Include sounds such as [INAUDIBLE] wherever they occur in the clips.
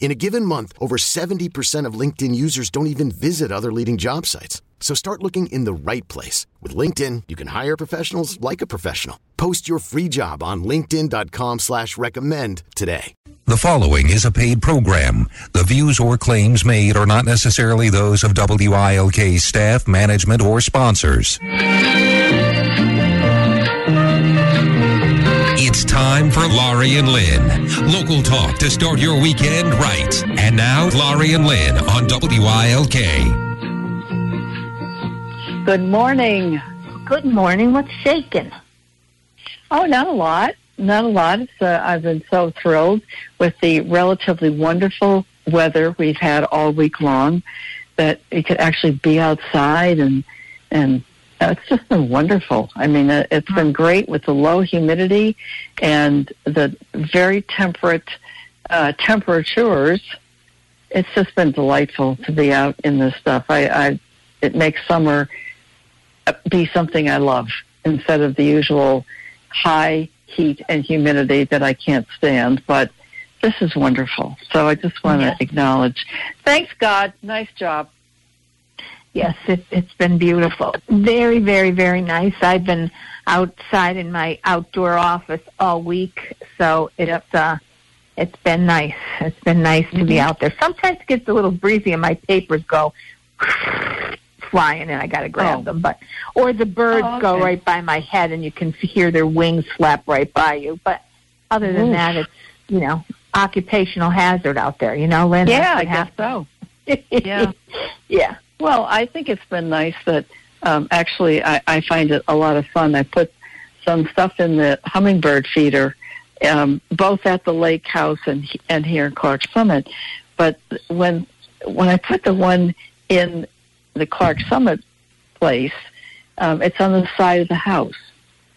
In a given month, over 70% of LinkedIn users don't even visit other leading job sites. So start looking in the right place. With LinkedIn, you can hire professionals like a professional. Post your free job on linkedin.com slash recommend today. The following is a paid program. The views or claims made are not necessarily those of WILK staff, management, or sponsors. It's time for Laurie and Lynn. Local talk to start your weekend right. And now, Laurie and Lynn on WILK. Good morning. Good morning. What's shaking? Oh, not a lot. Not a lot. It's, uh, I've been so thrilled with the relatively wonderful weather we've had all week long that it could actually be outside and and it's just been wonderful. I mean, it's been great with the low humidity and the very temperate uh, temperatures. It's just been delightful to be out in this stuff. I, I it makes summer be something I love instead of the usual high heat and humidity that I can't stand. But this is wonderful. So I just want Yeah. to acknowledge. Thanks, God. Nice job. Yes, it, it's been beautiful. Very, very, very nice. I've been outside in my outdoor office all week, so it's uh, it's been nice. It's been nice to be out there. Sometimes it gets a little breezy, and my papers go [SIGHS] flying, and I got to grab Oh. them. But or the birds Oh, go right by my head, and you can hear their wings flap right by you. But other than Oof. that, it's you know occupational hazard out there. You know, Lynn. Yeah, I guess happens. so. [LAUGHS] Yeah. yeah. Well, I think it's been nice that um, actually I, I find it a lot of fun. I put some stuff in the hummingbird feeder, um, both at the lake house and and here in Clarks Summit. But when when I put the one in the Clarks Summit place, um, it's on the side of the house,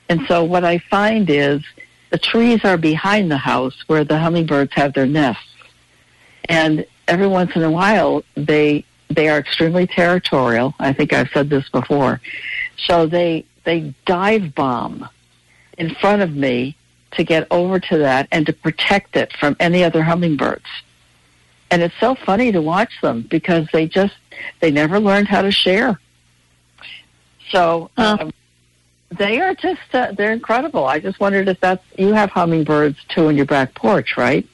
and so what I find is the trees are behind the house where the hummingbirds have their nests, and every once in a while they they are extremely territorial. I think I've said this before. So they they dive bomb in front of me to get over to that and to protect it from any other hummingbirds. And it's so funny to watch them because they just they never learned how to share. So um, they are just uh, they're incredible. I just wondered if that's you have hummingbirds too in your back porch, right?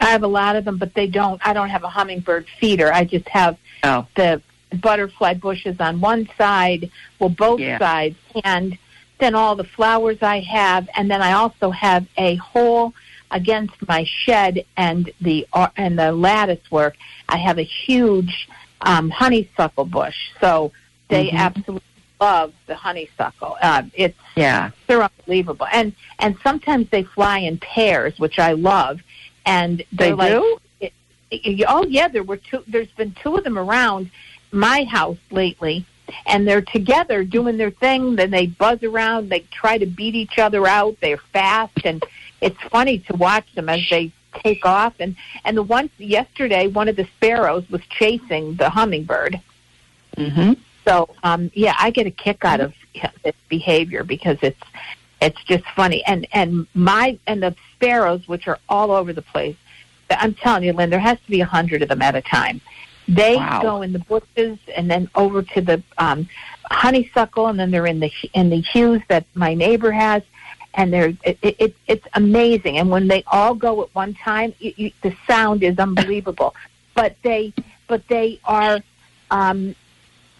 I have a lot of them, but they don't. I don't have a hummingbird feeder. I just have Oh, the butterfly bushes on one side, well, both Yeah. sides, and then all the flowers I have, and then I also have a hole against my shed and the and the lattice work. I have a huge um, honeysuckle bush, so they Mhm. absolutely love the honeysuckle. Uh, it's yeah. they're unbelievable, and and sometimes they fly in pairs, which I love. And They they're like, do? Oh yeah, there were two. There's been two of them around my house lately, and they're together doing their thing. Then they buzz around. They try to beat each other out. They're fast, and it's funny to watch them as they take off. And and the one yesterday, one of the sparrows was chasing the hummingbird. Mhm. So um, yeah, I get a kick out of this behavior because it's it's just funny. And and my and the sparrows, which are all over the place. I'm telling you, Lynn, there has to be a hundred of them at a time. They Wow. go in the bushes and then over to the um, honeysuckle, and then they're in the in the yews that my neighbor has, and they're it, it, it's amazing. And when they all go at one time, you, you, the sound is unbelievable. But they but they are um,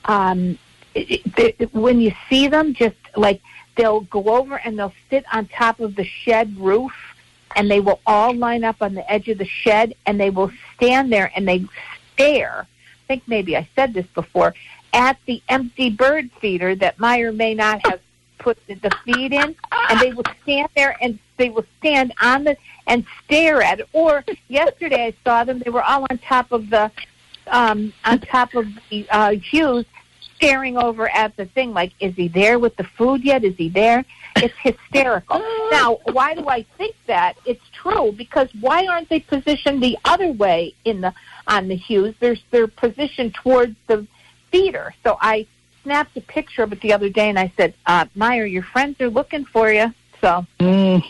um, it, it, when you see them, just like they'll go over and they'll sit on top of the shed roof and they will all line up on the edge of the shed and they will stand there and they stare. I think maybe I said this before at the empty bird feeder that Meyer may not have put the, the feed in, and they will stand there and they will stand on the and stare at it. Or yesterday I saw them; they were all on top of the um, on top of the uh, yews, staring over at the thing like, is he there with the food yet? Is he there? It's [LAUGHS] hysterical. now, why do I think that? It's true because why aren't they positioned the other way in the on the yews? They're they're positioned towards the feeder. So I snapped a picture of it the other day and I said, uh, Meyer, your friends are looking for you. So Mm.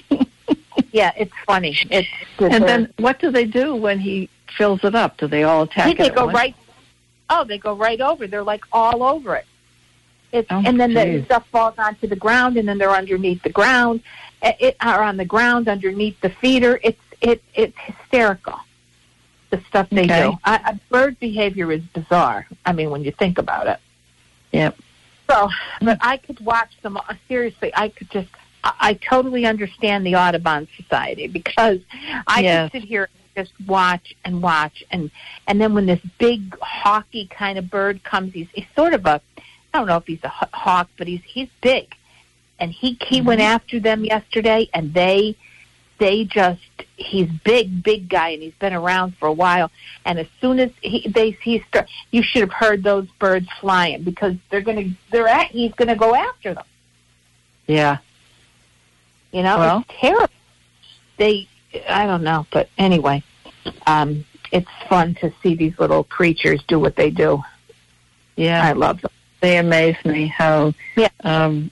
yeah, it's funny. It's And then what do they do when he fills it up? Do they all attack they it? at go right. Oh, they go right over. They're like all over it. It's Oh, and then the stuff falls onto the ground, and then they're underneath the ground, it are on the ground underneath the feeder. It's it it's hysterical. The stuff they Okay. do. I, I, bird behavior is bizarre. I mean, when you think about it. Yep. So, but I could watch them. Seriously, I could just. I, I totally understand the Audubon Society because I Yes. could sit here and just watch and watch. And and then when this big hawky kind of bird comes, he's he's sort of a. I don't know if he's a hawk, but he's he's big, and he he mm-hmm. went after them yesterday, and they they just he's big big guy and he's been around for a while. And as soon as he they he start you should have heard those birds flying because they're going to they're at he's going to go after them. Yeah. you know Well- it's terrible. They i don't know but anyway um it's fun to see these little creatures do what they do Yeah. i love them they amaze me how Yeah. um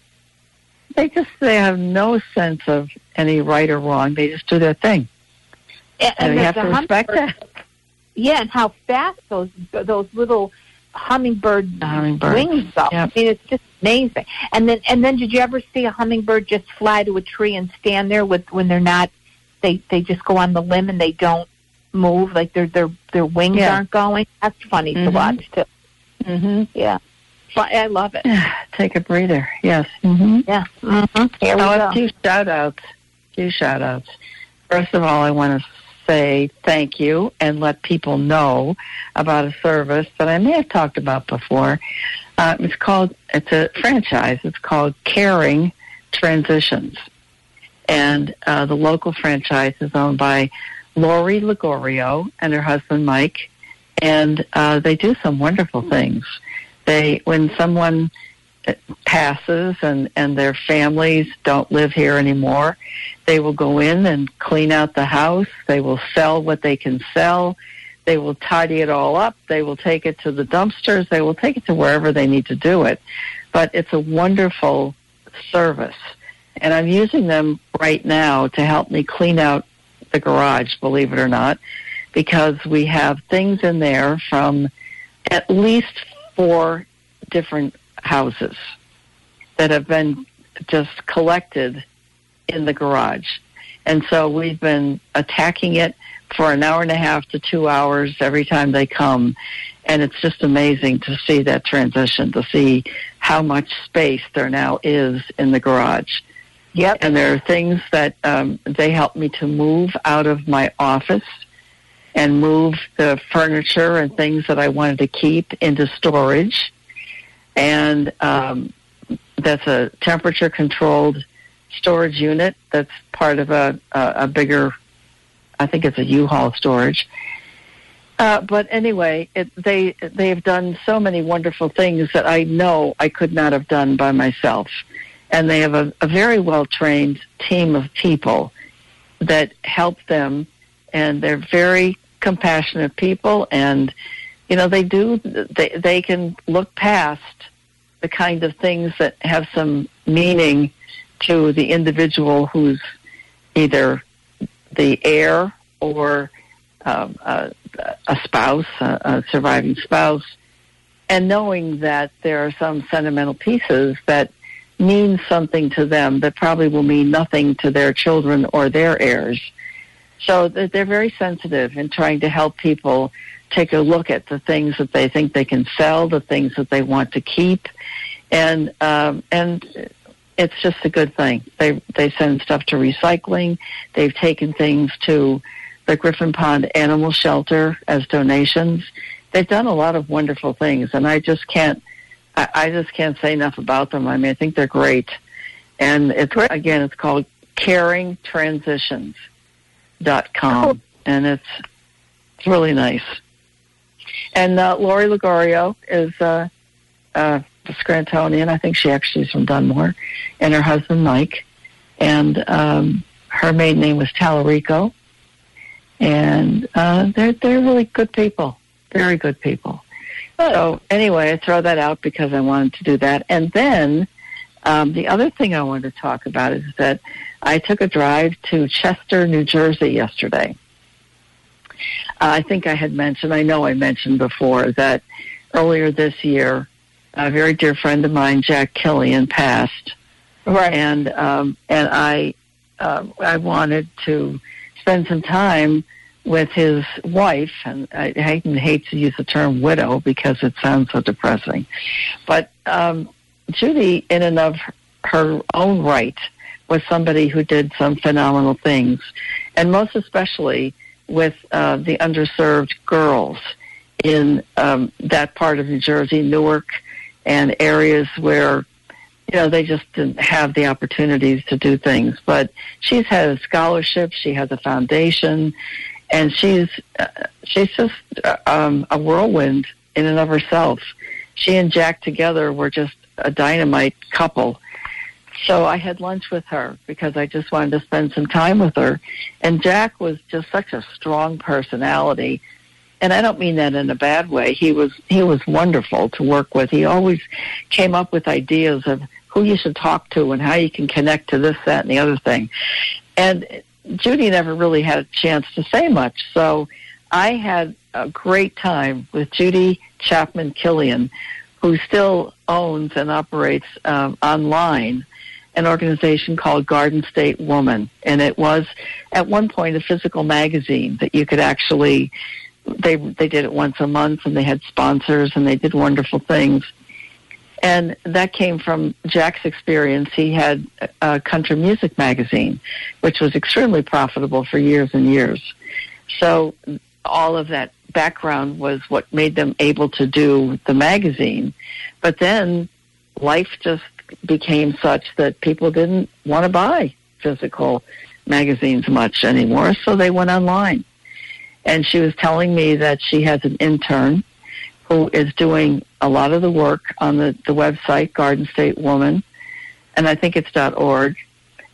they just they have no sense of any right or wrong. They just do their thing. and, And, we the- have to respect that. yeah and how fast those those little hummingbird hummingbird. wings up. Yep. I mean, it's just amazing. And then, and then, did you ever see a hummingbird just fly to a tree and stand there with when they're not? They they just go on the limb and they don't move, like their their their wings Yeah. aren't going. That's funny to Mhm. watch too. Mm-hmm. Yeah, but I love it. [SIGHS] Take a breather. Yes. Mm-hmm. Yeah. Mm-hmm. Here we Oh, few shout outs. few shout outs. First of all, I want to say thank you and let people know about a service that I may have talked about before. Uh, it's called, it's a franchise. It's called Caring Transitions. And uh, the local franchise is owned by Lori Ligorio and her husband Mike. And uh, they do some wonderful things. They, when someone uh, passes and, and their families don't live here anymore, they will go in and clean out the house. They will sell what they can sell. They will tidy it all up. They will take it to the dumpsters. They will take it to wherever they need to do it. But it's a wonderful service. And I'm using them right now to help me clean out the garage, believe it or not, because we have things in there from at least four different houses that have been just collected in the garage. And so we've been attacking it for an hour and a half to two hours every time they come. And it's just amazing to see that transition, to see how much space there now is in the garage. Yep. And there are things that um, they help me to move out of my office and move the furniture and things that I wanted to keep into storage. And um, that's a temperature controlled storage unit that's part of a, a, a bigger, I think it's a U-Haul storage. Uh, but anyway, it, they they have done so many wonderful things that I know I could not have done by myself, and they have a, a very well trained team of people that help them, and they're very compassionate people, and you know they do they they can look past the kind of things that have some meaning to the individual who's either the heir or um, a, a spouse, a, a surviving spouse, and knowing that there are some sentimental pieces that mean something to them that probably will mean nothing to their children or their heirs. So they're very sensitive in trying to help people take a look at the things that they think they can sell, the things that they want to keep, and um, and it's just a good thing. They they send stuff to recycling. They've taken things to the Griffin Pond Animal Shelter as donations. They've done a lot of wonderful things, and I just can't I, I just can't say enough about them. I mean, I think they're great, and it's again, it's called CaringTransitions.com, oh. and it's it's really nice. And uh, Lori Ligorio is uh, uh, a Scrantonian. I think she actually is from Dunmore, and her husband Mike, and um, her maiden name was Talarico, and uh, they're they're really good people, very good people. So anyway, I throw that out because I wanted to do that, and then um, the other thing I wanted to talk about is that I took a drive to Chester, New Jersey yesterday. Uh, I think I had mentioned, I know I mentioned before that earlier this year, a very dear friend of mine, Jack Killian, passed. Right. And um, and I uh, I wanted to spend some time with his wife, and I hate, hate to use the term widow because it sounds so depressing, but um, Judy, in and of her own right, was somebody who did some phenomenal things, and most especially with uh, the underserved girls in um, that part of New Jersey, Newark, and areas where you know they just didn't have the opportunities to do things. But she's had a scholarship, she has a foundation, and she's uh, she's just uh, um, a whirlwind in and of herself. She and Jack together were just a dynamite couple. So I had lunch with her because I just wanted to spend some time with her. And Jack was just such a strong personality. And I don't mean that in a bad way. He was he was wonderful to work with. He always came up with ideas of who you should talk to and how you can connect to this, that, and the other thing. And Judy never really had a chance to say much. So I had a great time with Judy Chapman Killian, who still owns and operates um, online an organization called Garden State Woman, and it was at one point a physical magazine that you could actually. They they did it once a month, and they had sponsors, and they did wonderful things. And that came from Jack's experience. He had a country music magazine, which was extremely profitable for years and years. So all of that background was what made them able to do the magazine. But then life just became such that people didn't want to buy physical magazines much anymore, so they went online. And she was telling me that she has an intern who is doing a lot of the work on the, the website, Garden State Woman, and I think it's .org.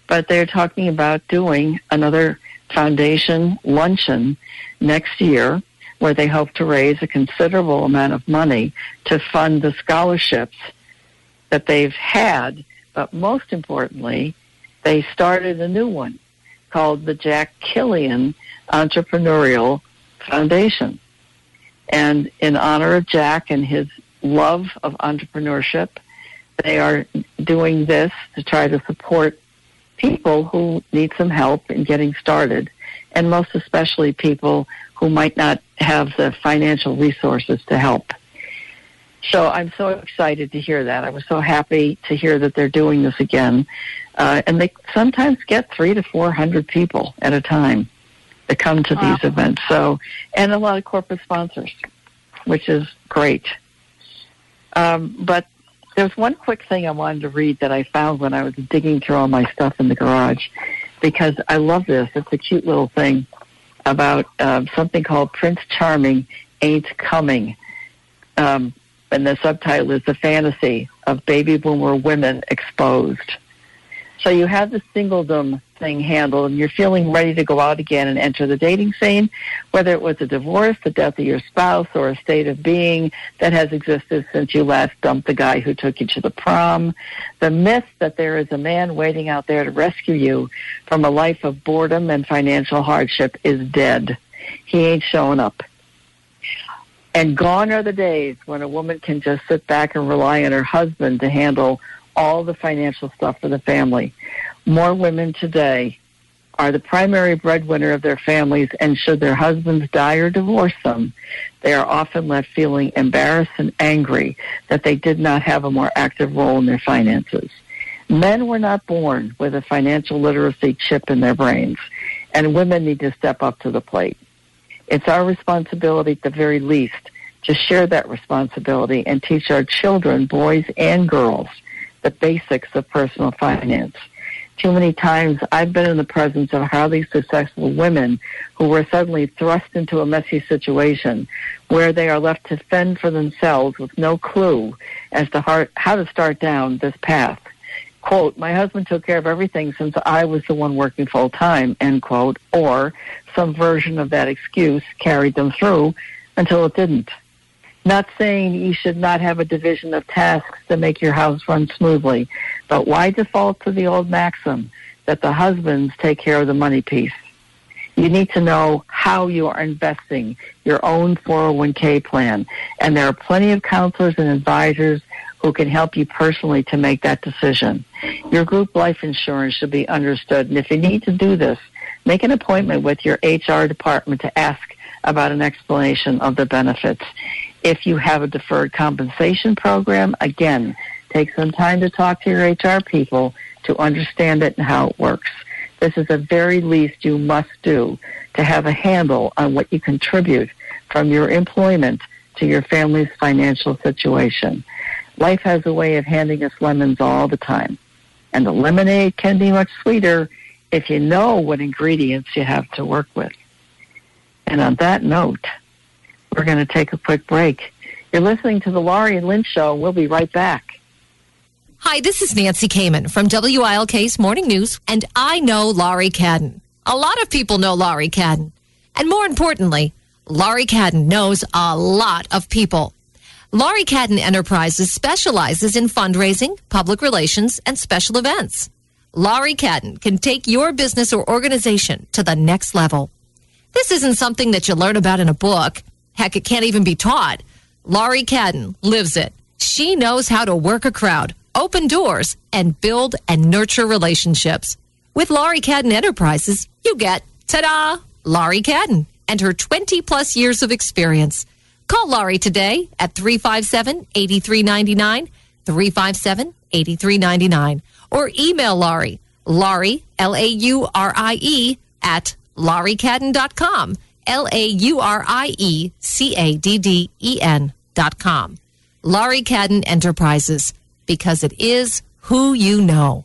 But they're talking about doing another foundation luncheon next year where they hope to raise a considerable amount of money to fund the scholarships that they've had. But most importantly, they started a new one called the Jack Killian Entrepreneurial Foundation. And in honor of Jack and his love of entrepreneurship, they are doing this to try to support people who need some help in getting started, and most especially people who might not have the financial resources to help. So I'm so excited to hear that. I was so happy to hear that they're doing this again. Uh, and they sometimes get three to four hundred people at a time that come to wow. these events. So, and a lot of corporate sponsors, which is great. Um, but there's one quick thing I wanted to read that I found when I was digging through all my stuff in the garage, because I love this. It's a cute little thing about uh, something called Prince Charming Ain't Coming. Um, and the subtitle is The Fantasy of Baby Boomer Women Exposed. So you have the singledom thing handled and you're feeling ready to go out again and enter the dating scene, whether it was a divorce, the death of your spouse, or a state of being that has existed since you last dumped the guy who took you to the prom. The myth that there is a man waiting out there to rescue you from a life of boredom and financial hardship is dead. He ain't showing up. And gone are the days when a woman can just sit back and rely on her husband to handle all the financial stuff for the family. More women today are the primary breadwinner of their families, and should their husbands die or divorce them, they are often left feeling embarrassed and angry that they did not have a more active role in their finances. Men were not born with a financial literacy chip in their brains, and women need to step up to the plate. It's our responsibility at the very least to share that responsibility and teach our children, boys and girls, the basics of personal finance. Too many times I've been in the presence of highly successful women who were suddenly thrust into a messy situation where they are left to fend for themselves with no clue as to how to start down this path. Quote, my husband took care of everything since I was the one working full time, end quote, or some version of that excuse carried them through until it didn't. Not saying you should not have a division of tasks to make your house run smoothly, but why default to the old maxim that the husbands take care of the money piece? You need to know how you are investing your own 401k plan. And there are plenty of counselors and advisors who can help you personally to make that decision. Your group life insurance should be understood. And if you need to do this, make an appointment with your HR department to ask about an explanation of the benefits. If you have a deferred compensation program, again, take some time to talk to your HR people to understand it and how it works. This is the very least you must do to have a handle on what you contribute from your employment to your family's financial situation. Life has a way of handing us lemons all the time. And the lemonade can be much sweeter if you know what ingredients you have to work with. And on that note, we're going to take a quick break. You're listening to the Laurie and Lynn Show. We'll be right back. Hi, this is Nancy Kamen from WILK's Morning News, and I know Laurie Cadden. A lot of people know Laurie Cadden. And more importantly, Laurie Cadden knows a lot of people. Laurie Cadden Enterprises specializes in fundraising, public relations, and special events. Laurie Cadden can take your business or organization to the next level. This isn't something that you learn about in a book. Heck, it can't even be taught. Laurie Cadden lives it. She knows how to work a crowd, open doors, and build and nurture relationships. With Laurie Cadden Enterprises, you get, ta-da, Laurie Cadden and her 20 plus years of experience. Call Laurie today at 357-8399, 357-8399, or email Laurie, Laurie, L-A-U-R-I-E, at lauriecadden.com. L A U R I E C A D D E N dot com. Laurie Cadden Enterprises, because it is who you know.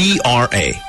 ERA,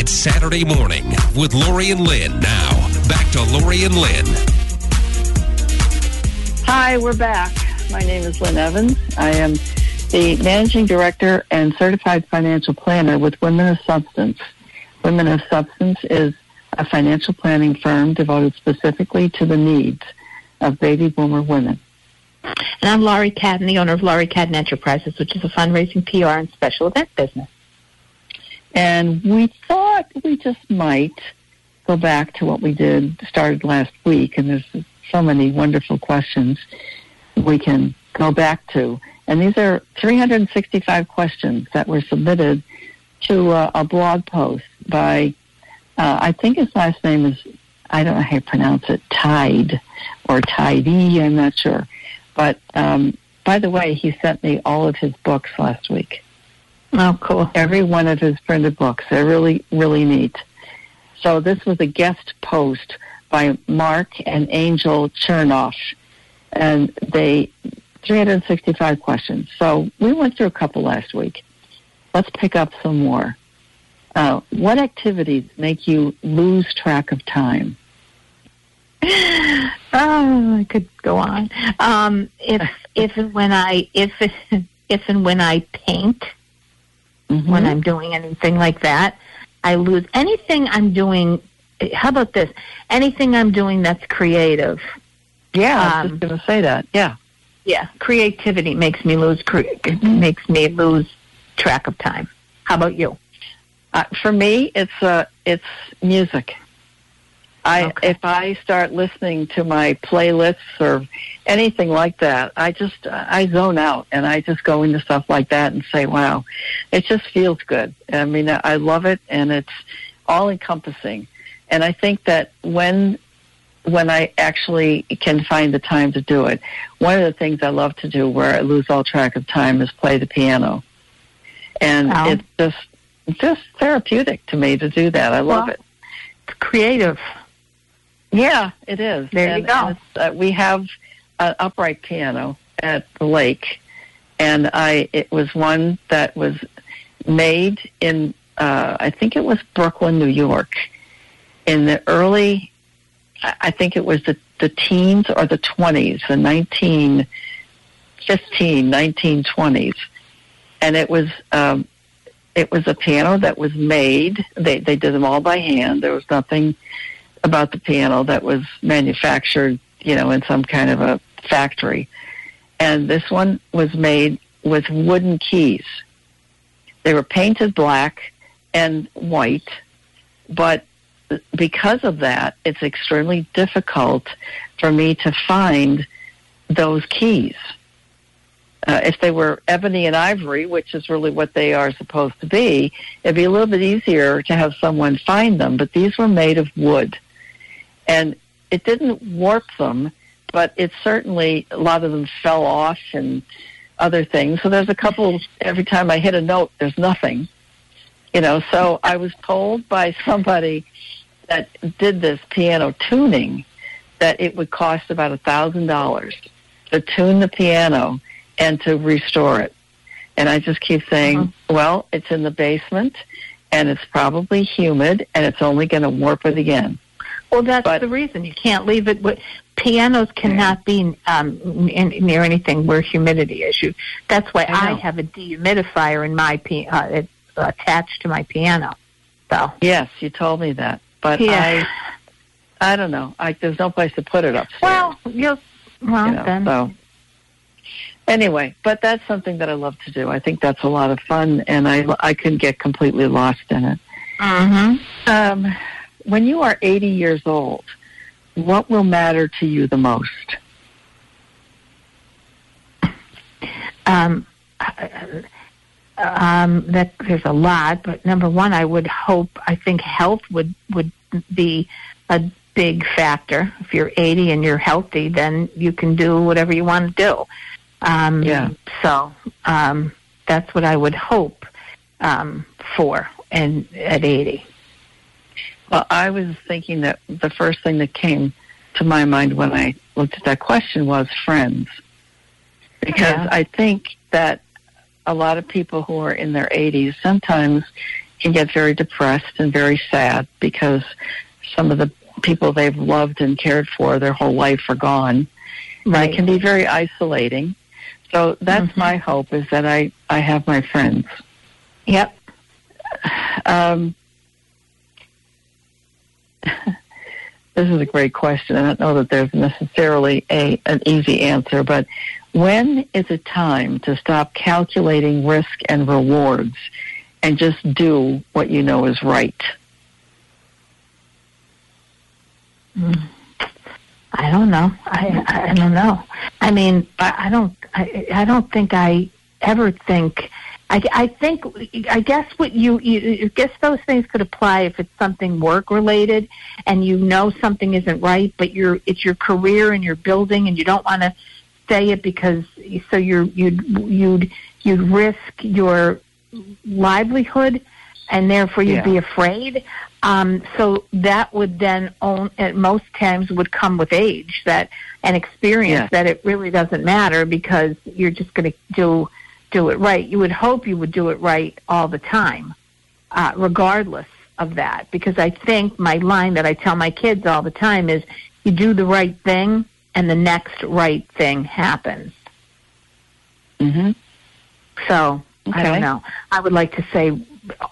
It's Saturday morning with Laurie and Lynn. Now, back to Laurie and Lynn. Hi, we're back. My name is Lynn Evans. I am the Managing Director and Certified Financial Planner with Women of Substance. Women of Substance is a financial planning firm devoted specifically to the needs of baby boomer women. And I'm Laurie Cadden, the owner of Laurie Cadden Enterprises, which is a fundraising PR and special event business. And we thought we just might go back to what we did, started last week, and there's so many wonderful questions we can go back to. And these are 365 questions that were submitted to uh, a blog post by, uh, I think his last name is, I don't know how you pronounce it, Tide or Tidy, I'm not sure. But um, by the way, he sent me all of his books last week. Oh, cool. Every one of his printed books. They're really, really neat. So this was a guest post by Mark and Angel Chernoff. And they, 365 questions. So we went through a couple last week. Let's pick up some more. Uh, what activities make you lose track of time? [LAUGHS] oh, I could go on. Um, if if and when I if [LAUGHS] if and when I paint, Mm-hmm. when I'm doing anything like that, I lose anything I'm doing. How about this? Anything I'm doing that's creative. Yeah, I was Um, just going to say that. Yeah. Yeah, creativity makes me lose cre- makes me lose track of time. How about you? Uh, for me, it's uh, it's music. I Okay. if I start listening to my playlists or anything like that, I just I zone out and I just go into stuff like that and say, "Wow, it just feels good." I mean, I love it and it's all encompassing. And I think that when when I actually can find the time to do it, one of the things I love to do where I lose all track of time is play the piano. And Wow. it's just it's just therapeutic to me to do that. I love Well, it. It's creative. Yeah, it is. There you go. uh, we have an upright piano at the lake, and I it was one that was made in uh, I think it was Brooklyn, New York, in the early I I think it was the the teens or the twenties, the nineteen fifteen, nineteen twenties, and it was. Um, it was a piano that was made. They they did them all by hand. There was nothing about the piano that was manufactured, you know, in some kind of a factory. And this one was made with wooden keys. They were painted black and white, but because of that, it's extremely difficult for me to find those keys. Uh, if they were ebony and ivory, which is really what they are supposed to be, it'd be a little bit easier to have someone find them. But these were made of wood and it didn't warp them, but it certainly a lot of them fell off and other things. So there's a couple every time I hit a note, there's nothing, you know. So I was told by [LAUGHS] somebody that did this piano tuning that it would cost about a thousand dollars to tune the piano and to restore it. And I just keep saying, uh-huh. well, it's in the basement and it's probably humid and it's only going to warp it again. Well, that's But- the reason you can't leave it. With, pianos cannot be um, in, near anything where humidity is. You, that's why I I, have a dehumidifier in my uh, it, attached to my piano. So Yes, you told me that, but Yeah. I, I don't know. I there's no place to put it upstairs. well, you'll well you know, then. so anyway, but that's something that I love to do. I think that's a lot of fun, and I I can get completely lost in it. hmm Um, when you are 80 years old, what will matter to you the most? um, um, that there's a lot, but number one, I would hope. I think health would would be a big factor. If you're 80 and you're healthy, then you can do whatever you want to do. Um, Yeah. So um, that's what I would hope um, for, and at 80. Well, I was thinking that the first thing that came to my mind when I looked at that question was friends. Because Yeah. I think that a lot of people who are in their 80s sometimes can get very depressed and very sad because some of the people they've loved and cared for their whole life are gone. And Right. it can be very isolating. So that's Mhm. my hope is that I, I have my friends. Yep. Um, [LAUGHS] this is a great question. I don't know that there's necessarily a an easy answer, but when is it time to stop calculating risk and rewards and just do what you know is right? Hmm. I don't know. I I I don't know. I mean, I, I don't. I I don't think I ever think I, I think I guess what you, you I guess those things could apply if it's something work related and you know something isn't right, but you're it's your career and you're building and you don't want to say it because so you're you'd you'd you'd risk your livelihood and therefore you'd Yeah. be afraid. Um, so that would then own at most times would come with age that and experience Yeah. that it really doesn't matter because you're just going to do do it right. You would hope you would do it right all the time, uh, regardless of that. Because I think my line that I tell my kids all the time is, "You do the right thing, and the next right thing happens." hmm So I don't know. I would like to say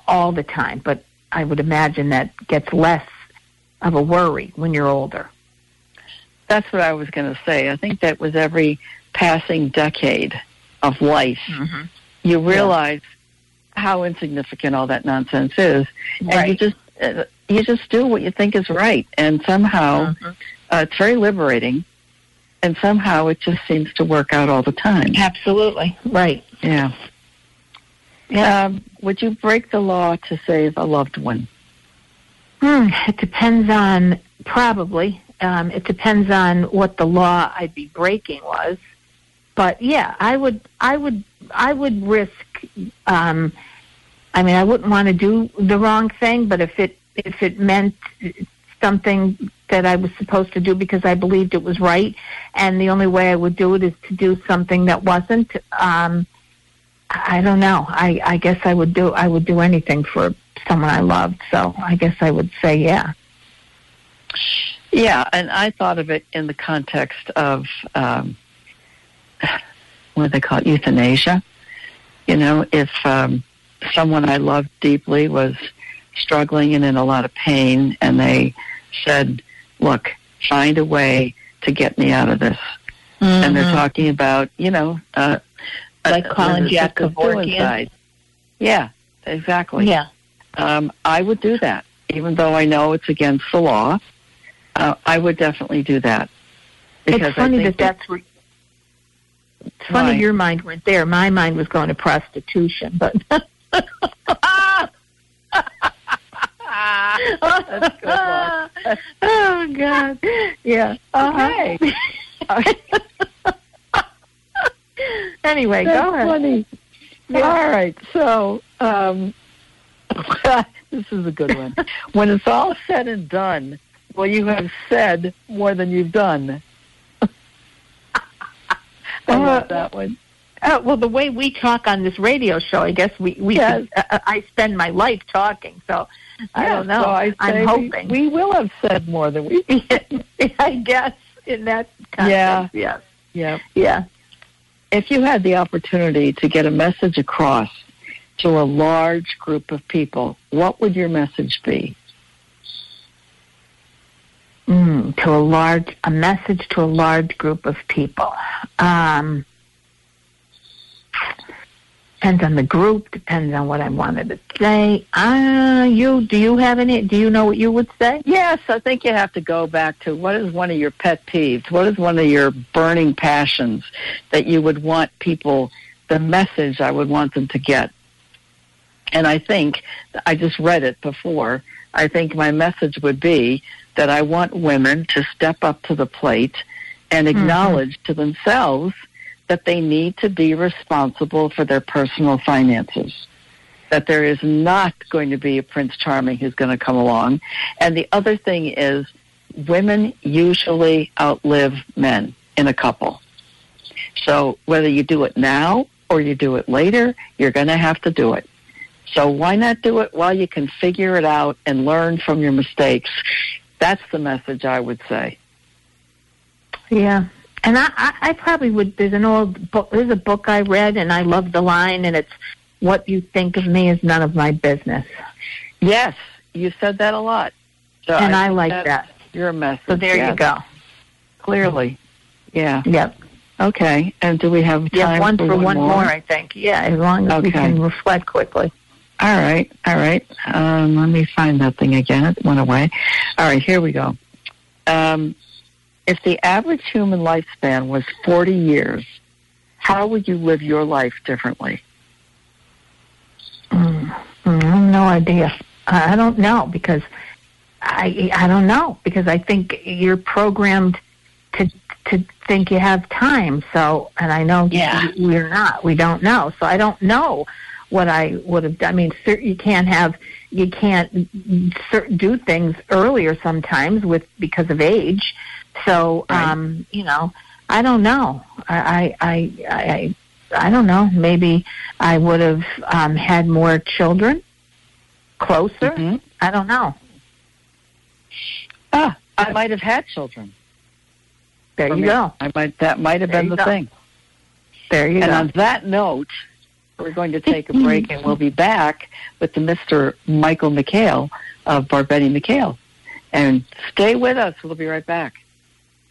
all the time, but I would imagine that gets less of a worry when you're older. That's what I was going to say. I think that with every passing decade of life, Mm-hmm. you realize how insignificant all that nonsense is, and you just uh, you just do what you think is right, and somehow Mhm. uh, it's very liberating, and somehow it just seems to work out all the time. Absolutely right. Yeah. Um, would you break the law to save a loved one? Hmm, it depends on probably. Um, it depends on what the law I'd be breaking was, but yeah, I would. I would. I would risk. Um, I mean, I wouldn't want to do the wrong thing, but if it if it meant something that I was supposed to do because I believed it was right, and the only way I would do it is to do something that wasn't. Um, I don't know. I, I guess I would do. I would do anything for someone I loved. So I guess I would say yeah. Yeah, and I thought of it in the context of um, what do they call it, euthanasia. You know, if um, someone I loved deeply was struggling and in a lot of pain, and they said, "Look, find a way to get me out of this," and they're talking about, you know, uh, Mm-hmm. Like uh, calling Jack Kevorkian? Yeah, exactly. Yeah. um, I would do that, even though I know it's against the law. Uh, I would definitely do that. It's I funny think that that's where. It's funny Why? your mind weren't there. My mind was going to prostitution, but. [LAUGHS] [LAUGHS] That's good, Laura. [LAUGHS] oh God! Yeah. Okay. Uh-huh. anyway, That's go ahead. funny. All right, so um, this is a good one. when it's all said and done, well, you have said more than you've done. I love that one. Uh, well, the way we talk on this radio show, I guess we we Yes. uh, I spend my life talking, so I don't know. So I say I'm we- hoping. we, will have said more than we. [LAUGHS] I guess in that context, Yeah. yes, Yeah. yeah. if you had the opportunity to get a message across to a large group of people, what would your message be? Mm, to a large, a message to a large group of people. Um, depends on the group. Depends on what I wanted to say. Uh, you do you have any? Do you know what you would say? Yes, I think you have to go back to what is one of your pet peeves? What is one of your burning passions that you would want people, the message I would want them to get? And I think, I just read it before, I think my message would be that I want women to step up to the plate and mm-hmm. acknowledge to themselves that they need to be responsible for their personal finances. That there is not going to be a Prince Charming who's going to come along. And the other thing is, women usually outlive men in a couple. So whether you do it now or you do it later, you're going to have to do it. So why not do it while you can figure it out and learn from your mistakes? That's the message I would say. Yeah. And I, I, I probably would. There's an old book. There's a book I read, and I love the line, and it's "What you think of me is none of my business." Yes, you said that a lot. So and I, think like that. Your message. So there yes, you go. Clearly. Yeah. Yep. Okay. And do we have time Yeah, one for, for one, more, I think. Yeah, as long as we can reflect quickly. All right, all right. Um, let me find that thing again. It went away. All right, here we go. Um, if the average human lifespan was 40 years, how would you live your life differently? Mm, no idea. I don't know because I I don't know because I think you're programmed to to think you have time. So, and I know Yeah. we're not. We don't know. So I don't know what I would have done. I mean, you can't have you can't do things earlier sometimes with because of age. So, um, you know, I don't know. I I I I, I don't know. Maybe I would have um, had more children closer. Mhm. I don't know. Ah, I might have had children. There you go. I might that might have There been the go. thing. There you And go. And on that note, we're going to take a break and we'll be back with the Mr. Michael McHale of Barbetti McHale. And stay with us. We'll be right back.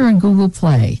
and Google Play.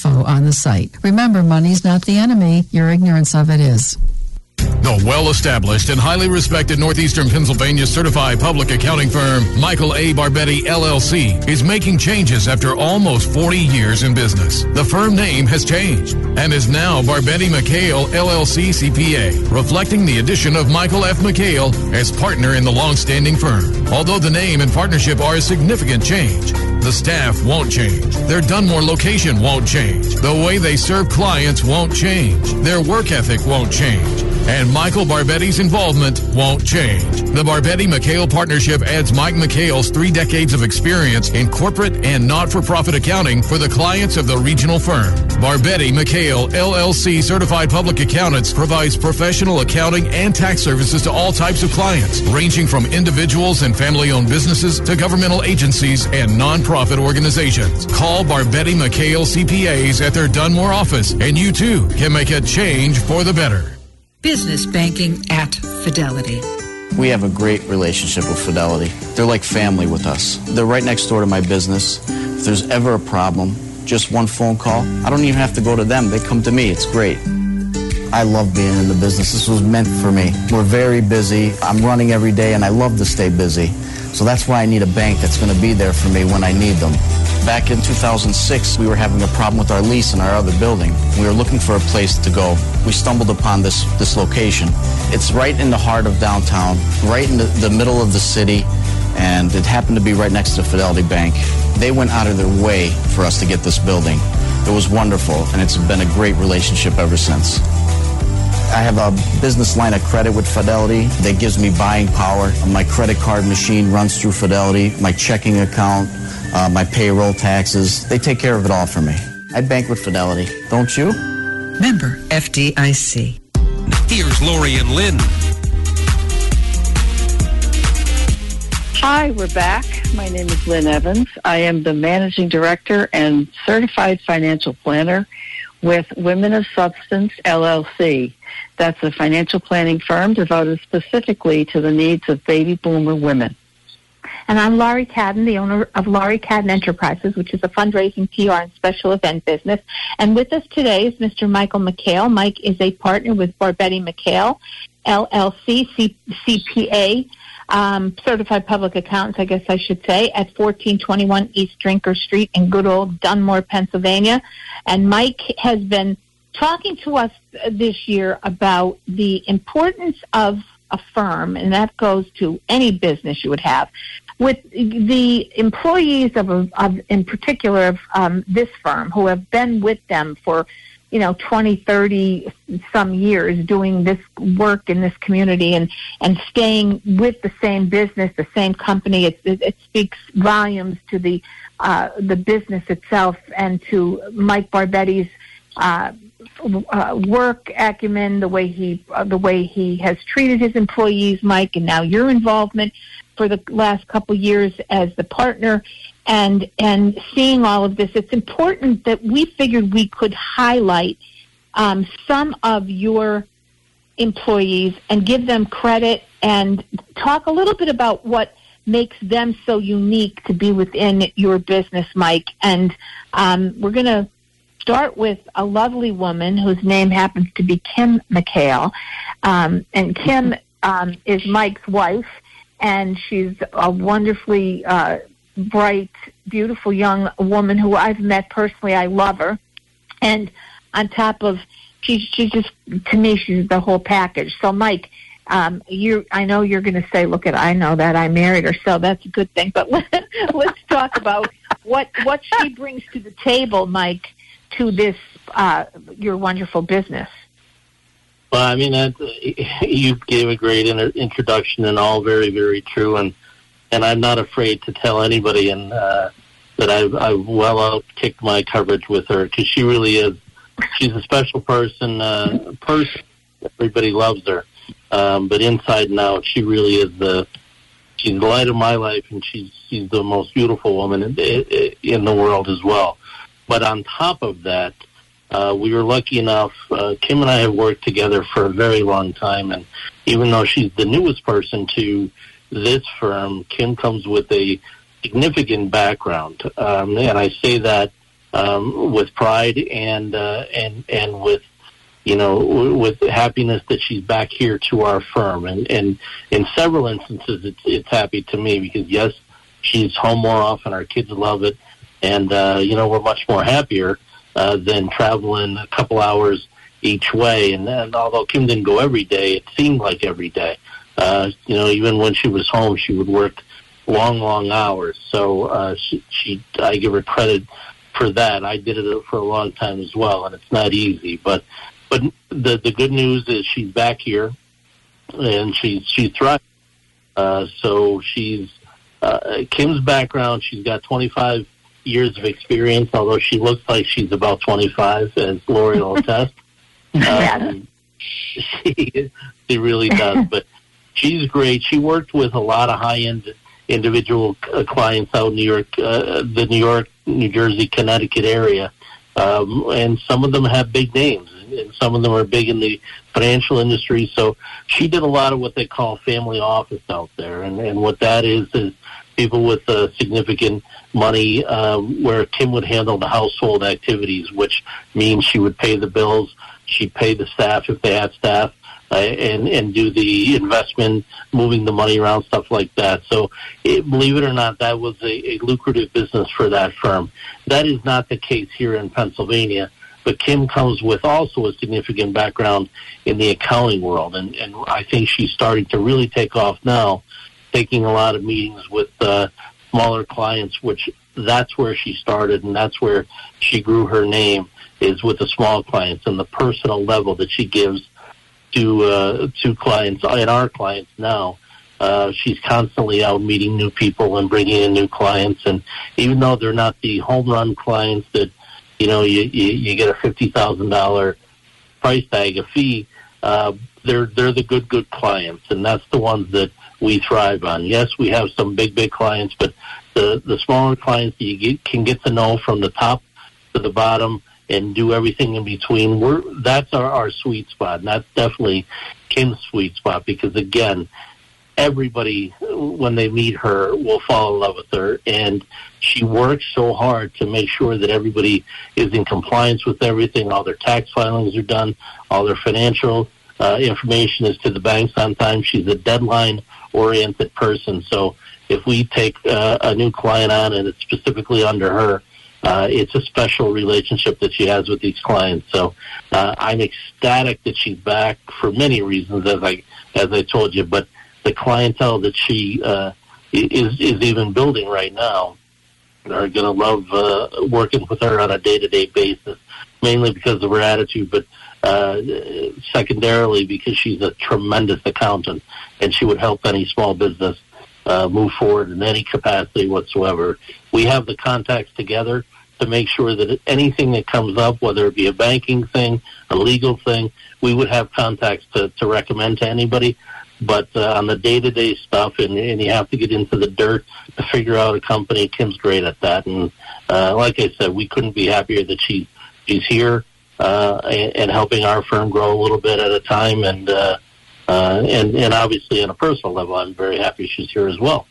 info on the site. Remember, money's not the enemy, your ignorance of it is. The well established and highly respected Northeastern Pennsylvania certified public accounting firm Michael A. Barbetti LLC is making changes after almost 40 years in business. The firm name has changed and is now Barbetti McHale LLC CPA, reflecting the addition of Michael F. McHale as partner in the long-standing firm. Although the name and partnership are a significant change, the staff won't change. Their Dunmore location won't change. The way they serve clients won't change. Their work ethic won't change. And Michael Barbetti's involvement won't change. The Barbetti McHale partnership adds Mike McHale's three decades of experience in corporate and not-for-profit accounting for the clients of the regional firm. Barbetti McHale LLC certified public accountants provides professional accounting and tax services to all types of clients, ranging from individuals and family-owned businesses to governmental agencies and non-profit organizations. Call Barbetti McHale CPAs at their Dunmore office, and you too can make a change for the better. Business banking at Fidelity. We have a great relationship with Fidelity. They're like family with us. They're right next door to my business. If there's ever a problem, just one phone call, I don't even have to go to them. They come to me. It's great. I love being in the business. This was meant for me. We're very busy. I'm running every day and I love to stay busy. So that's why I need a bank that's going to be there for me when I need them. Back in 2006, we were having a problem with our lease in our other building. We were looking for a place to go. We stumbled upon this, this location. It's right in the heart of downtown, right in the, the middle of the city, and it happened to be right next to Fidelity Bank. They went out of their way for us to get this building. It was wonderful, and it's been a great relationship ever since. I have a business line of credit with Fidelity that gives me buying power. My credit card machine runs through Fidelity, my checking account, uh, my payroll taxes. They take care of it all for me. I bank with Fidelity, don't you? Member FDIC. Here's Laurie and Lynn. Hi, we're back. My name is Lynn Evans. I am the managing director and certified financial planner with Women of Substance LLC. That's a financial planning firm devoted specifically to the needs of baby boomer women. And I'm Laurie Cadden, the owner of Laurie Cadden Enterprises, which is a fundraising PR and special event business. And with us today is Mr. Michael McHale. Mike is a partner with Barbetti McHale, LLC, C- CPA, um, certified public accountants, I guess I should say, at 1421 East Drinker Street in good old Dunmore, Pennsylvania. And Mike has been talking to us this year about the importance of a firm, and that goes to any business you would have, with the employees of, of in particular of um, this firm who have been with them for you know 20 30 some years doing this work in this community and and staying with the same business the same company. It it, it speaks volumes to the uh, the business itself and to Mike Barbetti's uh, uh, work acumen, the way he uh, the way he has treated his employees, Mike, and now your involvement for the last couple years as the partner, and and seeing all of this, it's important that we figured we could highlight um, some of your employees and give them credit and talk a little bit about what makes them so unique to be within your business, Mike. And um, we're going to start with a lovely woman whose name happens to be Kim McHale. Um, and Kim um, is Mike's wife, and she's a wonderfully uh, bright, beautiful young woman who I've met personally. I love her. And on top of, she's, she's just, to me, she's the whole package. So, Mike, um, you, I know you're going to say, look at, I know that I married her, so that's a good thing. But let, [LAUGHS] let's talk about what, what she brings to the table, Mike, to this uh, your wonderful business? Well, I mean, that, you gave a great inter- introduction and all very, very true. And and I'm not afraid to tell anybody and uh, that I've, I've well out kicked my coverage with her because she really is. She's a special person. Uh, person, everybody loves her, um, but inside and out, she really is the. She's the light of my life, and she's she's the most beautiful woman in, in the world as well. But on top of that, uh, we were lucky enough. Uh, Kim and I have worked together for a very long time, and even though she's the newest person to this firm, Kim comes with a significant background, um, and I say that um, with pride and uh, and and with you know with happiness that she's back here to our firm. And and in several instances, it's it's happy to me because yes, she's home more often. Our kids love it and uh, you know we're much more happier uh, than traveling a couple hours each way. And, and although Kim didn't go every day, it seemed like every day. Uh, you know, even when she was home, she would work long, long hours. So uh, she, she, I give her credit for that. I did it for a long time as well, and it's not easy. But, but the the good news is she's back here, and she's she's thriving. Uh, so she's uh, Kim's background. She's got 25 years of experience, although she looks like she's about 25, as Laurie will attest. [LAUGHS] Um, [LAUGHS] she, she really does, but she's great. She worked with a lot of high-end individual uh, clients out in New York, uh, the New York, New Jersey, Connecticut area, um, and some of them have big names, and some of them are big in the financial industry. So she did a lot of what they call family office out there, and, and what that is is people with uh, significant money, uh, where Kim would handle the household activities, which means she would pay the bills, she'd pay the staff if they had staff, uh, and and do the investment, moving the money around, stuff like that. So, it, believe it or not, that was a, a lucrative business for that firm. That is not the case here in Pennsylvania. But Kim comes with also a significant background in the accounting world, and, and I think she's starting to really take off now taking a lot of meetings with uh, smaller clients, which that's where she started and that's where she grew her name is with the small clients and the personal level that she gives to uh, to clients and our clients now. Uh, she's constantly out meeting new people and bringing in new clients, and even though they're not the home run clients that you know you you, you get a fifty thousand dollar price tag, a fee, uh, they're they're the good good clients, and that's the ones that we thrive on. Yes, we have some big, big clients, but the, the smaller clients that you get, can get to know from the top to the bottom and do everything in between. We're, that's our, our sweet spot. And that's definitely Kim's sweet spot because again, everybody, when they meet her, will fall in love with her. And she works so hard to make sure that everybody is in compliance with everything. All their tax filings are done. All their financial uh, information is to the banks on time. She's a deadline oriented person. So if we take uh, a new client on and it's specifically under her, uh, it's a special relationship that she has with these clients. So uh, I'm ecstatic that she's back for many reasons, as I as I told you. But the clientele that she uh, is is even building right now are going to love uh, working with her on a day to day basis, mainly because of her attitude, but uh, secondarily because she's a tremendous accountant and she would help any small business uh, move forward in any capacity whatsoever. We have the contacts together to make sure that anything that comes up, whether it be a banking thing, a legal thing, we would have contacts to, to recommend to anybody. But uh, on the day-to-day stuff, and, and you have to get into the dirt to figure out a company. Kim's great at that, and uh, like I said, we couldn't be happier that she she's here uh, and, and helping our firm grow a little bit at a time. And uh, uh, and and obviously, on a personal level, I'm very happy she's here as well.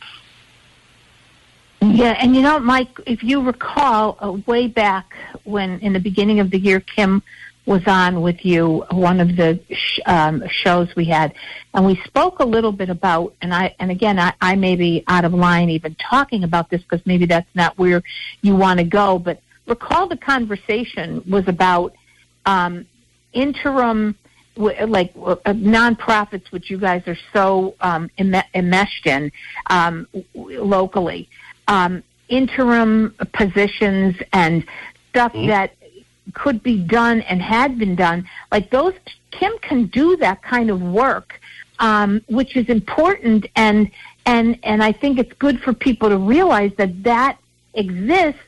Yeah, and you know, Mike, if you recall, uh, way back when in the beginning of the year, Kim was on with you one of the sh- um, shows we had, and we spoke a little bit about. And I and again, I, I may be out of line even talking about this because maybe that's not where you want to go. But recall the conversation was about um, interim like uh, nonprofits, which you guys are so um, em- enmeshed in um, locally, um, interim positions and stuff mm-hmm. that could be done and had been done. Like those, Kim can do that kind of work, um, which is important, and and and I think it's good for people to realize that that exists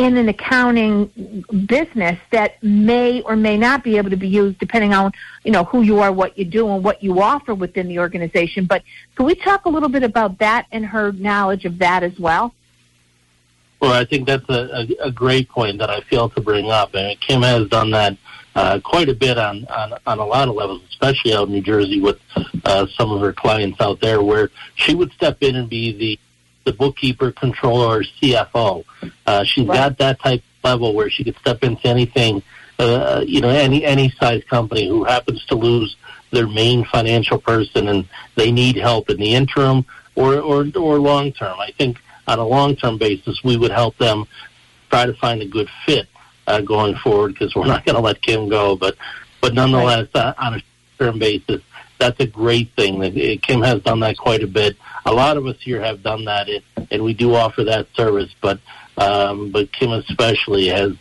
in an accounting business that may or may not be able to be used depending on you know who you are, what you do, and what you offer within the organization. But can we talk a little bit about that and her knowledge of that as well? Well, I think that's a, a, a great point that I failed to bring up, and Kim has done that uh, quite a bit on, on on a lot of levels, especially out in New Jersey with uh, some of her clients out there, where she would step in and be the the bookkeeper, controller, or CFO. Uh, she's right. got that type of level where she could step into anything, uh, you know, any any size company who happens to lose their main financial person and they need help in the interim or or, or long term. I think on a long term basis, we would help them try to find a good fit uh, going forward because we're [LAUGHS] not going to let Kim go. But but nonetheless, right. uh, on a term basis, that's a great thing. Uh, Kim has done that quite a bit. A lot of us here have done that, and we do offer that service. But um, but Kim especially has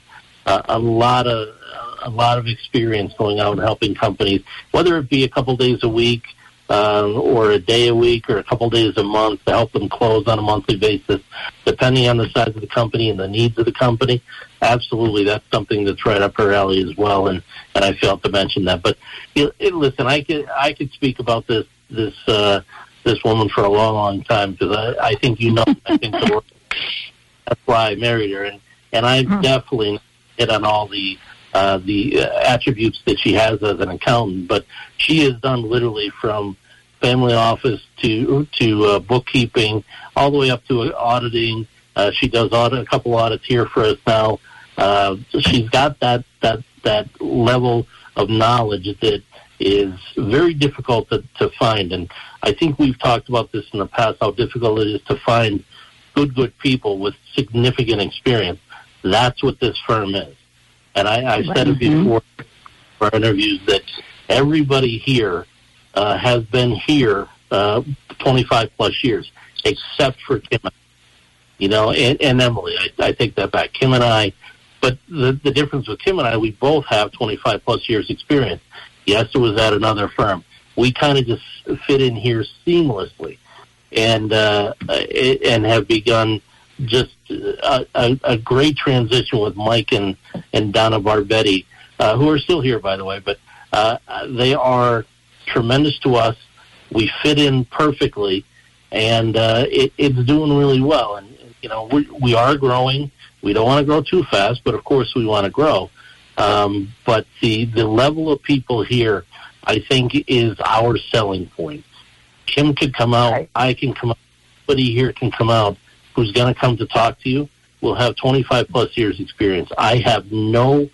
uh, a lot of a lot of experience going out and helping companies, whether it be a couple days a week um, or a day a week or a couple days a month to help them close on a monthly basis, depending on the size of the company and the needs of the company. Absolutely, that's something that's right up her alley as well, and, and I failed to mention that. But it, it, listen, I could I could speak about this this uh, this woman for a long, long time because I, I think you know I think the work. [LAUGHS] That's why I married her, and and I mm-hmm. definitely hit on all the uh, the uh, attributes that she has as an accountant. But she has done literally from family office to to uh, bookkeeping, all the way up to auditing. Uh, she does audit a couple audits here for us now. Uh, she's got that that that level of knowledge that is very difficult to, to find. And I think we've talked about this in the past how difficult it is to find good good people with significant experience. That's what this firm is. And I, I've said it mm-hmm. before for interviews that everybody here uh, has been here uh, 25 plus years, except for Kim, you know, and, and Emily. I, I take that back. Kim and I, but the, the difference with Kim and I, we both have 25 plus years experience. Yes, it was at another firm. We kind of just fit in here seamlessly, and uh, and have begun just a, a, a great transition with Mike and, and Donna Barbetti, uh, who are still here, by the way, but uh, they are tremendous to us. We fit in perfectly, and uh, it, it's doing really well. And, you know, we, we are growing. We don't want to grow too fast, but of course we want to grow. Um, but the, the level of people here, I think, is our selling point. Kim could come out. I can come out. Anybody here can come out who's going to come to talk to you will have 25 plus years experience. I have no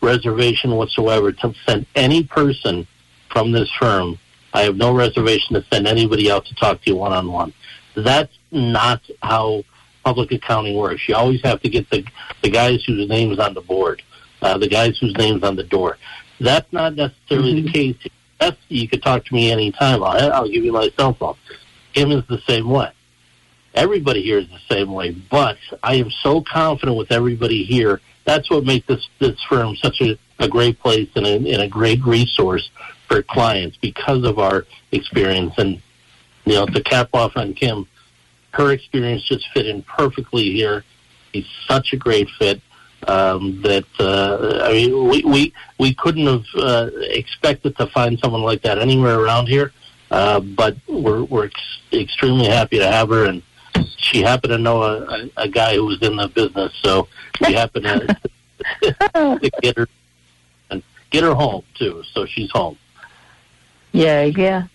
reservation whatsoever to send any person from this firm. I have no reservation to send anybody out to talk to you one on one. That's not how public accounting works. You always have to get the the guys whose names on the board, uh, the guys whose names on the door. That's not necessarily mm-hmm. the case. That's you could talk to me anytime. I'll, I'll give you my cell phone. Kim is the same way. everybody here is the same way. But I am so confident with everybody here. That's what makes this this firm such a, a great place and a, and a great resource for clients because of our experience. And you know, to cap off on Kim, her experience just fit in perfectly here. He's such a great fit um, that uh, I mean, we we we couldn't have uh, expected to find someone like that anywhere around here. Uh, but we're we're ex- extremely happy to have her, and she happened to know a, a, a guy who was in the business, so we happened to, to [LAUGHS] [LAUGHS] get her and get her home too. So she's home. Yeah, yeah.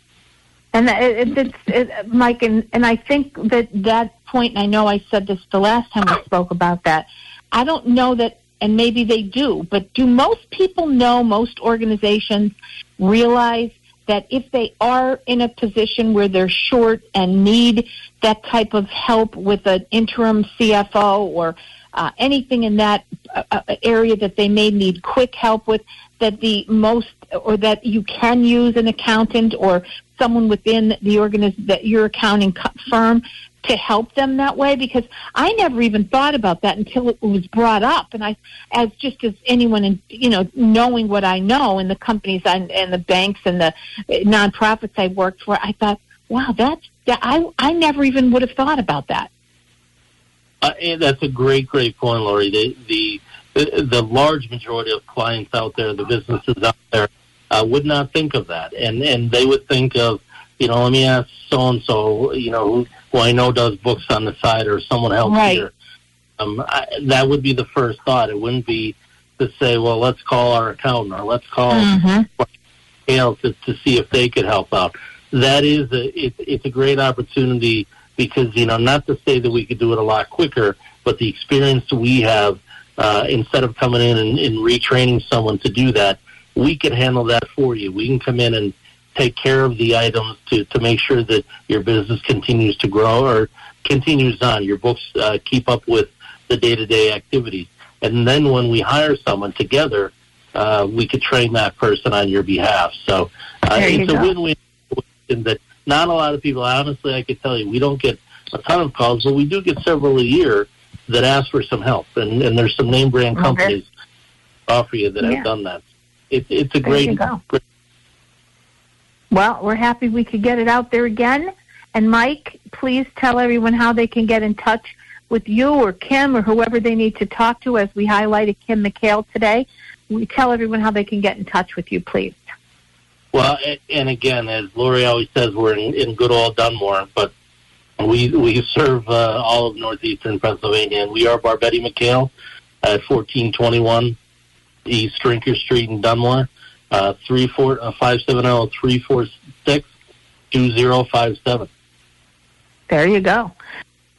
And it, it, it's it, Mike, and, and I think that that point, and I know I said this the last time we [COUGHS] spoke about that. I don't know that, and maybe they do, but do most people know, most organizations realize that if they are in a position where they're short and need that type of help with an interim CFO or uh, anything in that uh, uh, area that they may need quick help with, that the most or that you can use an accountant or someone within the organization that your accounting firm to help them that way because I never even thought about that until it was brought up. And I as just as anyone in you know knowing what I know in the companies and, and the banks and the nonprofits I worked for I thought wow that's that I I never even would have thought about that. Uh, and that's a great great point Laurie. The, the the large majority of clients out there the businesses out there uh, would not think of that. And and they would think of you know let me ask so and so you know who who I know does books on the side or someone else right. here. Um, I, that would be the first thought. It wouldn't be to say, well, let's call our accountant or let's call mm-hmm. else to, to see if they could help out. That is a it, it's a great opportunity because you know not to say that we could do it a lot quicker, but the experience we have uh, instead of coming in and, and retraining someone to do that, we can handle that for you. We can come in and take care of the items to, to make sure that your business continues to grow or continues on. Your books uh, keep up with the day to day activities. And then when we hire someone together, uh, we could train that person on your behalf. So uh, it's a win win that not a lot of people, honestly, I could tell you, we don't get a ton of calls, but we do get several a year that ask for some help. And, and there's some name brand companies okay. offer you that yeah. have done that. It, it's a great, great well, we're happy we could get it out there again. And Mike, please tell everyone how they can get in touch with you or Kim or whoever they need to talk to as we highlighted Kim McHale today. We tell everyone how they can get in touch with you, please. Well, and again, as Laurie always says, we're in, in good old Dunmore, but we we serve uh, all of northeastern Pennsylvania, and we are Barbetti McHale at 1421 East Drinker Street in Dunmore uh, three four uh, five seven zero three four six two zero five seven. There you go.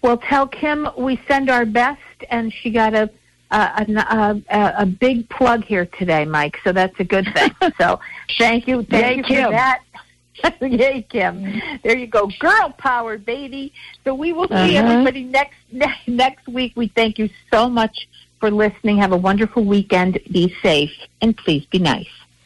Well, tell Kim we send our best, and she got a a, a, a a big plug here today, Mike. So that's a good thing. [LAUGHS] so thank you, thank Yay, you Kim. for that. [LAUGHS] Yay, Kim. There you go. Girl power, baby. So we will see Uh-huh. everybody next ne- next week. We thank you so much for listening. Have a wonderful weekend. Be safe and please be nice.